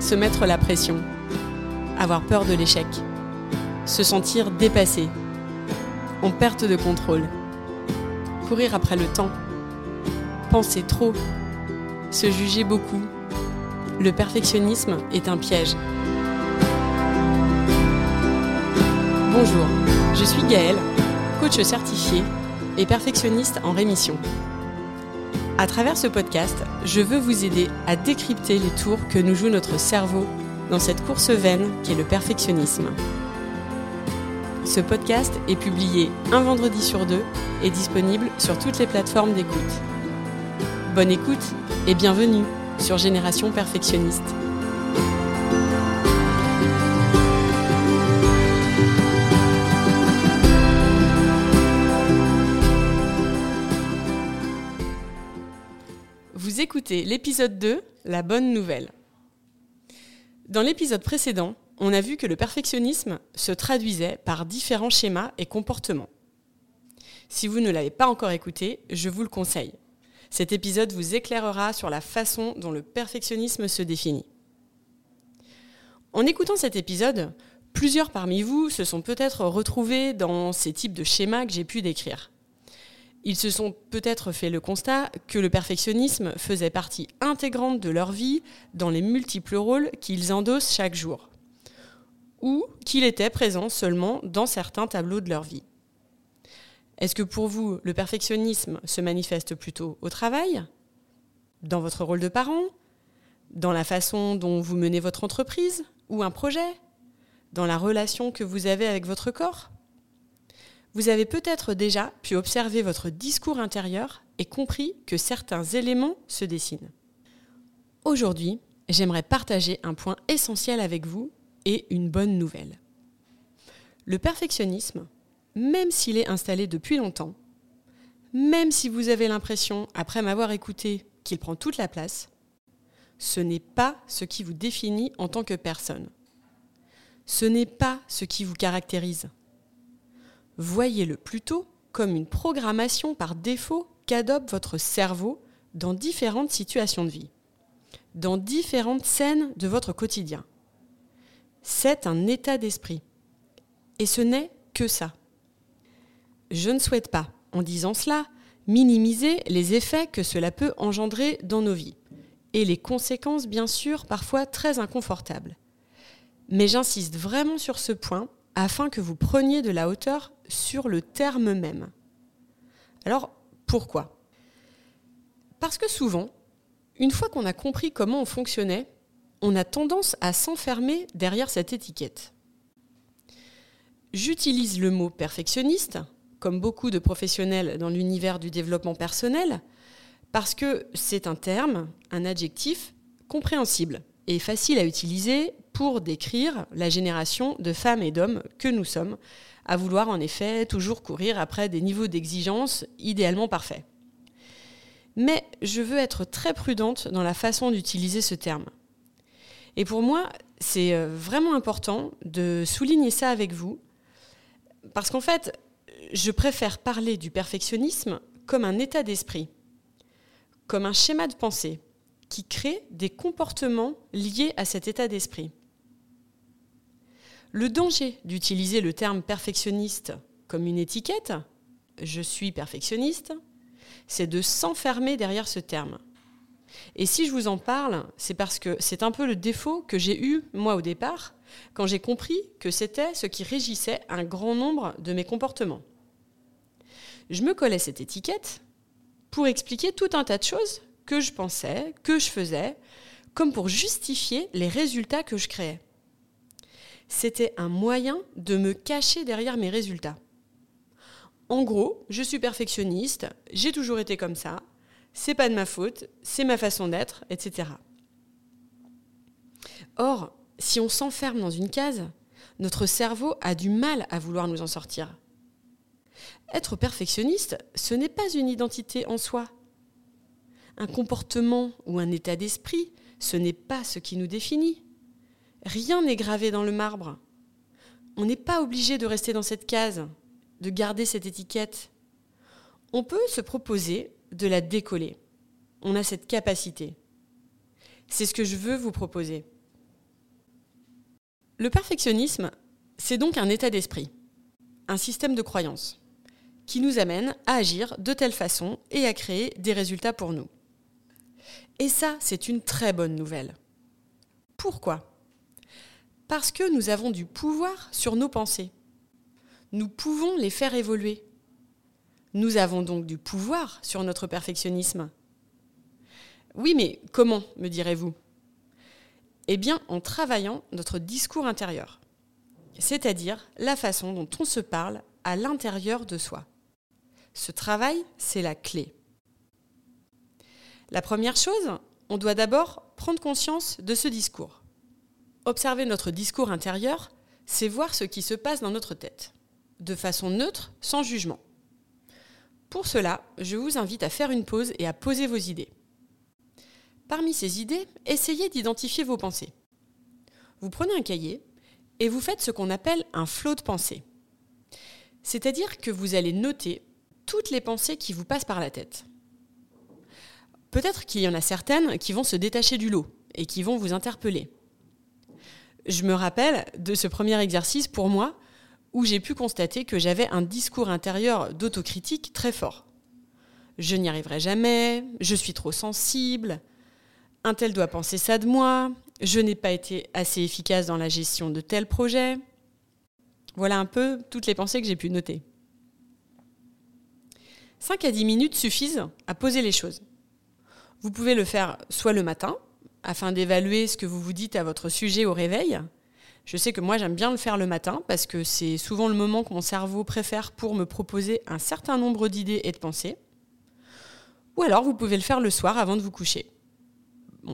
se mettre la pression, avoir peur de l'échec, se sentir dépassé, en perte de contrôle, courir après le temps, penser trop, se juger beaucoup. Le perfectionnisme est un piège. Bonjour, je suis Gaëlle, coach certifié et perfectionniste en rémission. À travers ce podcast, je veux vous aider à décrypter les tours que nous joue notre cerveau dans cette course vaine qui est le perfectionnisme. Ce podcast est publié un vendredi sur deux et disponible sur toutes les plateformes d'écoute. Bonne écoute et bienvenue sur Génération Perfectionniste. Écoutez l'épisode 2, La bonne nouvelle. Dans l'épisode précédent, on a vu que le perfectionnisme se traduisait par différents schémas et comportements. Si vous ne l'avez pas encore écouté, je vous le conseille. Cet épisode vous éclairera sur la façon dont le perfectionnisme se définit. En écoutant cet épisode, plusieurs parmi vous se sont peut-être retrouvés dans ces types de schémas que j'ai pu décrire. Ils se sont peut-être fait le constat que le perfectionnisme faisait partie intégrante de leur vie dans les multiples rôles qu'ils endossent chaque jour, ou qu'il était présent seulement dans certains tableaux de leur vie. Est-ce que pour vous, le perfectionnisme se manifeste plutôt au travail, dans votre rôle de parent, dans la façon dont vous menez votre entreprise ou un projet, dans la relation que vous avez avec votre corps? Vous avez peut-être déjà pu observer votre discours intérieur et compris que certains éléments se dessinent. Aujourd'hui, j'aimerais partager un point essentiel avec vous et une bonne nouvelle. Le perfectionnisme, même s'il est installé depuis longtemps, même si vous avez l'impression, après m'avoir écouté, qu'il prend toute la place, ce n'est pas ce qui vous définit en tant que personne. Ce n'est pas ce qui vous caractérise voyez-le plutôt comme une programmation par défaut qu'adopte votre cerveau dans différentes situations de vie, dans différentes scènes de votre quotidien. C'est un état d'esprit. Et ce n'est que ça. Je ne souhaite pas, en disant cela, minimiser les effets que cela peut engendrer dans nos vies, et les conséquences bien sûr parfois très inconfortables. Mais j'insiste vraiment sur ce point afin que vous preniez de la hauteur sur le terme même. Alors, pourquoi? Parce que souvent, une fois qu'on a compris comment on fonctionnait, on a tendance à s'enfermer derrière cette étiquette. J'utilise le mot perfectionniste, comme beaucoup de professionnels dans l'univers du développement personnel, parce que c'est un terme, un adjectif compréhensible et facile à utiliser pour décrire la génération de femmes et d'hommes que nous sommes, à vouloir en effet toujours courir après des niveaux d'exigence idéalement parfaits. Mais je veux être très prudente dans la façon d'utiliser ce terme. Et pour moi, c'est euh, vraiment important de souligner ça avec vous, parce qu'en fait, je préfère parler du perfectionnisme comme un état d'esprit, comme un schéma de pensée qui crée des comportements liés à cet état d'esprit. Le danger d'utiliser le terme perfectionniste comme une étiquette, je suis perfectionniste, c'est de s'enfermer derrière ce terme. Et si je vous en parle, c'est parce que c'est un peu le défaut que j'ai eu, moi, au départ, quand j'ai compris que c'était ce qui régissait un grand nombre de mes comportements. Je me collais cette étiquette pour expliquer tout un tas de choses que je pensais, que je faisais, comme pour justifier les résultats que je créais c'était un moyen de me cacher derrière mes résultats. En gros, je suis perfectionniste, j'ai toujours été comme ça, c'est pas de ma faute, c'est ma façon d'être, etc. Or, si on s'enferme dans une case, notre cerveau a du mal à vouloir nous en sortir. Être perfectionniste, ce n'est pas une identité en soi. Un comportement ou un état d'esprit, ce n'est pas ce qui nous définit. Rien n'est gravé dans le marbre. On n'est pas obligé de rester dans cette case, de garder cette étiquette. On peut se proposer de la décoller. On a cette capacité. C'est ce que je veux vous proposer. Le perfectionnisme, c'est donc un état d'esprit, un système de croyance, qui nous amène à agir de telle façon et à créer des résultats pour nous. Et ça, c'est une très bonne nouvelle. Pourquoi? Parce que nous avons du pouvoir sur nos pensées. Nous pouvons les faire évoluer. Nous avons donc du pouvoir sur notre perfectionnisme. Oui, mais comment, me direz-vous? Eh bien, en travaillant notre discours intérieur, c'est-à-dire la façon dont on se parle à l'intérieur de soi. Ce travail, c'est la clé. La première chose, on doit d'abord prendre conscience de ce discours. Observer notre discours intérieur, c'est voir ce qui se passe dans notre tête, de façon neutre, sans jugement. Pour cela, je vous invite à faire une pause et à poser vos idées. Parmi ces idées, essayez d'identifier vos pensées. Vous prenez un cahier et vous faites ce qu'on appelle un flot de pensée. C'est-à-dire que vous allez noter toutes les pensées qui vous passent par la tête. Peut-être qu'il y en a certaines qui vont se détacher du lot et qui vont vous interpeller. Je me rappelle de ce premier exercice pour moi où j'ai pu constater que j'avais un discours intérieur d'autocritique très fort. Je n'y arriverai jamais, je suis trop sensible, un tel doit penser ça de moi, je n'ai pas été assez efficace dans la gestion de tel projet. Voilà un peu toutes les pensées que j'ai pu noter. 5 à 10 minutes suffisent à poser les choses. Vous pouvez le faire soit le matin, afin d'évaluer ce que vous vous dites à votre sujet au réveil. Je sais que moi j'aime bien le faire le matin parce que c'est souvent le moment que mon cerveau préfère pour me proposer un certain nombre d'idées et de pensées. Ou alors vous pouvez le faire le soir avant de vous coucher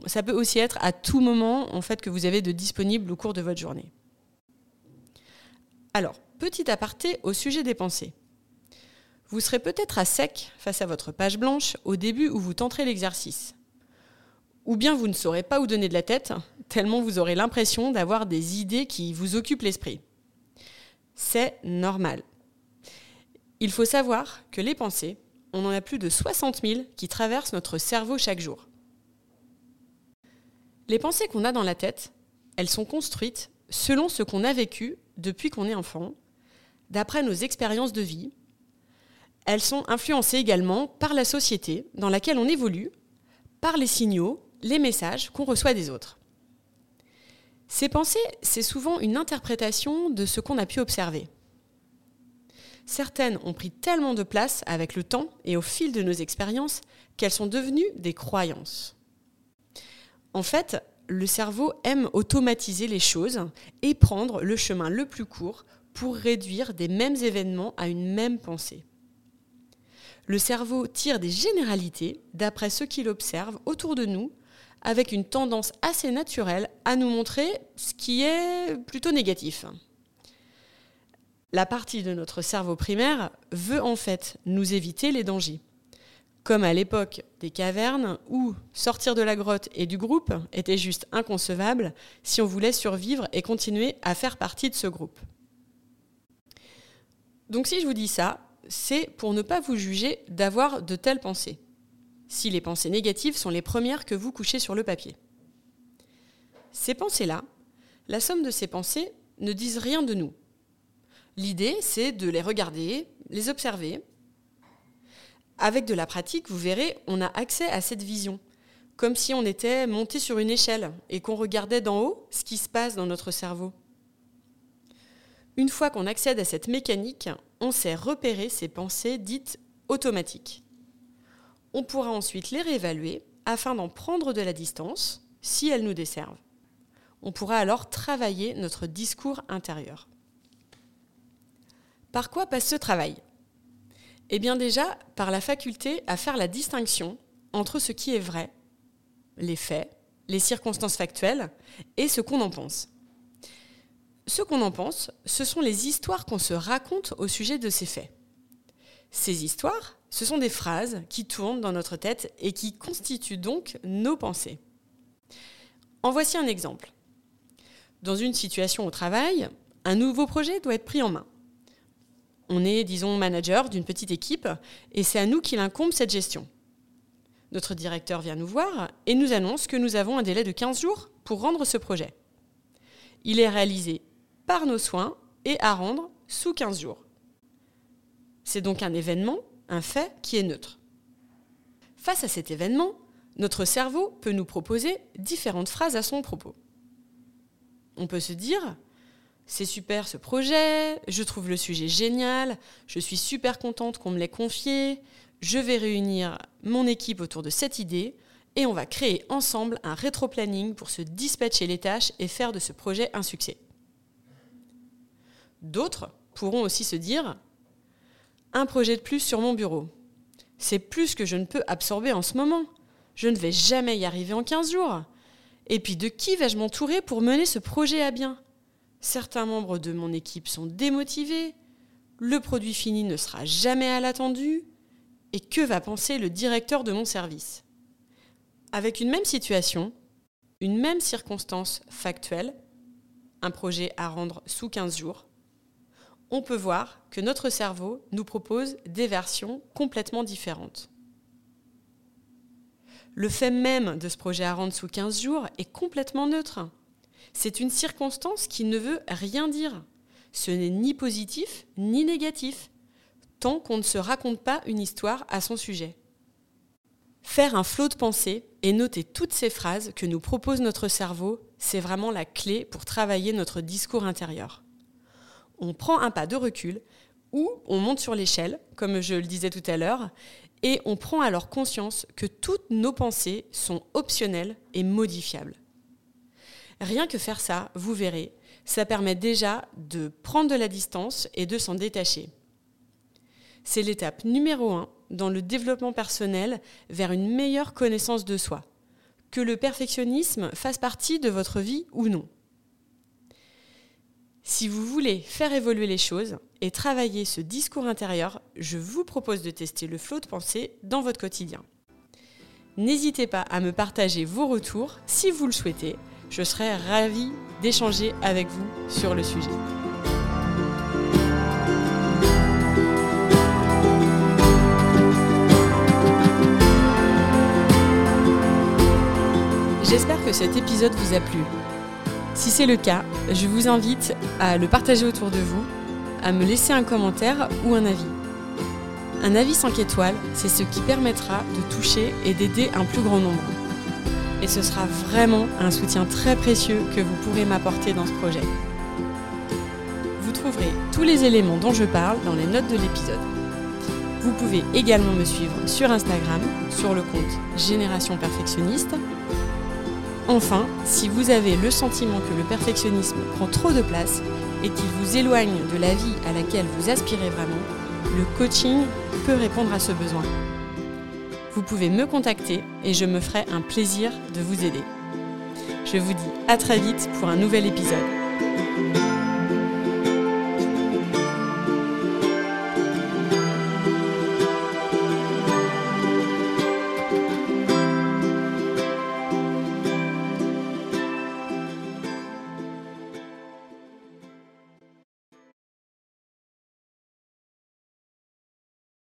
ça peut aussi être à tout moment en fait que vous avez de disponible au cours de votre journée. Alors, petit aparté au sujet des pensées. Vous serez peut-être à sec face à votre page blanche au début où vous tenterez l'exercice. Ou bien vous ne saurez pas où donner de la tête, tellement vous aurez l'impression d'avoir des idées qui vous occupent l'esprit. C'est normal. Il faut savoir que les pensées, on en a plus de 60 000 qui traversent notre cerveau chaque jour. Les pensées qu'on a dans la tête, elles sont construites selon ce qu'on a vécu depuis qu'on est enfant, d'après nos expériences de vie. Elles sont influencées également par la société dans laquelle on évolue, par les signaux, les messages qu'on reçoit des autres. Ces pensées, c'est souvent une interprétation de ce qu'on a pu observer. Certaines ont pris tellement de place avec le temps et au fil de nos expériences qu'elles sont devenues des croyances. En fait, le cerveau aime automatiser les choses et prendre le chemin le plus court pour réduire des mêmes événements à une même pensée. Le cerveau tire des généralités d'après ce qu'il observe autour de nous, avec une tendance assez naturelle à nous montrer ce qui est plutôt négatif. La partie de notre cerveau primaire veut en fait nous éviter les dangers comme à l'époque des cavernes où sortir de la grotte et du groupe était juste inconcevable si on voulait survivre et continuer à faire partie de ce groupe. Donc si je vous dis ça, c'est pour ne pas vous juger d'avoir de telles pensées, si les pensées négatives sont les premières que vous couchez sur le papier. Ces pensées-là, la somme de ces pensées ne disent rien de nous. L'idée, c'est de les regarder, les observer, avec de la pratique, vous verrez, on a accès à cette vision, comme si on était monté sur une échelle et qu'on regardait d'en haut ce qui se passe dans notre cerveau. Une fois qu'on accède à cette mécanique, on sait repérer ces pensées dites automatiques. On pourra ensuite les réévaluer afin d'en prendre de la distance si elles nous desservent. On pourra alors travailler notre discours intérieur. Par quoi passe ce travail? Eh bien déjà, par la faculté à faire la distinction entre ce qui est vrai, les faits, les circonstances factuelles, et ce qu'on en pense. Ce qu'on en pense, ce sont les histoires qu'on se raconte au sujet de ces faits. Ces histoires, ce sont des phrases qui tournent dans notre tête et qui constituent donc nos pensées. En voici un exemple. Dans une situation au travail, un nouveau projet doit être pris en main on est, disons, manager d'une petite équipe et c'est à nous qu'il incombe cette gestion. Notre directeur vient nous voir et nous annonce que nous avons un délai de 15 jours pour rendre ce projet. Il est réalisé par nos soins et à rendre sous 15 jours. C'est donc un événement, un fait qui est neutre. Face à cet événement, notre cerveau peut nous proposer différentes phrases à son propos. On peut se dire c'est super ce projet, je trouve le sujet génial, je suis super contente qu'on me l'ait confié, je vais réunir mon équipe autour de cette idée et on va créer ensemble un rétro-planning pour se dispatcher les tâches et faire de ce projet un succès. D'autres pourront aussi se dire un projet de plus sur mon bureau. C'est plus que je ne peux absorber en ce moment. Je ne vais jamais y arriver en 15 jours. Et puis de qui vais-je m'entourer pour mener ce projet à bien? Certains membres de mon équipe sont démotivés, le produit fini ne sera jamais à l'attendu, et que va penser le directeur de mon service? Avec une même situation, une même circonstance factuelle, un projet à rendre sous 15 jours, on peut voir que notre cerveau nous propose des versions complètement différentes. Le fait même de ce projet à rendre sous 15 jours est complètement neutre. C'est une circonstance qui ne veut rien dire. Ce n'est ni positif ni négatif, tant qu'on ne se raconte pas une histoire à son sujet. Faire un flot de pensée et noter toutes ces phrases que nous propose notre cerveau, c'est vraiment la clé pour travailler notre discours intérieur on prend un pas de recul ou on monte sur l'échelle, comme je le disais tout à l'heure, et on prend alors conscience que toutes nos pensées sont optionnelles et modifiables. Rien que faire ça, vous verrez, ça permet déjà de prendre de la distance et de s'en détacher. C'est l'étape numéro un dans le développement personnel vers une meilleure connaissance de soi. Que le perfectionnisme fasse partie de votre vie ou non. Si vous voulez faire évoluer les choses et travailler ce discours intérieur, je vous propose de tester le flot de pensée dans votre quotidien. N'hésitez pas à me partager vos retours si vous le souhaitez. Je serai ravie d'échanger avec vous sur le sujet. J'espère que cet épisode vous a plu. Si c'est le cas, je vous invite à le partager autour de vous, à me laisser un commentaire ou un avis. Un avis 5 étoiles, c'est ce qui permettra de toucher et d'aider un plus grand nombre. Et ce sera vraiment un soutien très précieux que vous pourrez m'apporter dans ce projet. Vous trouverez tous les éléments dont je parle dans les notes de l'épisode. Vous pouvez également me suivre sur Instagram, sur le compte Génération Perfectionniste, Enfin, si vous avez le sentiment que le perfectionnisme prend trop de place et qu'il vous éloigne de la vie à laquelle vous aspirez vraiment, le coaching peut répondre à ce besoin. Vous pouvez me contacter et je me ferai un plaisir de vous aider. Je vous dis à très vite pour un nouvel épisode.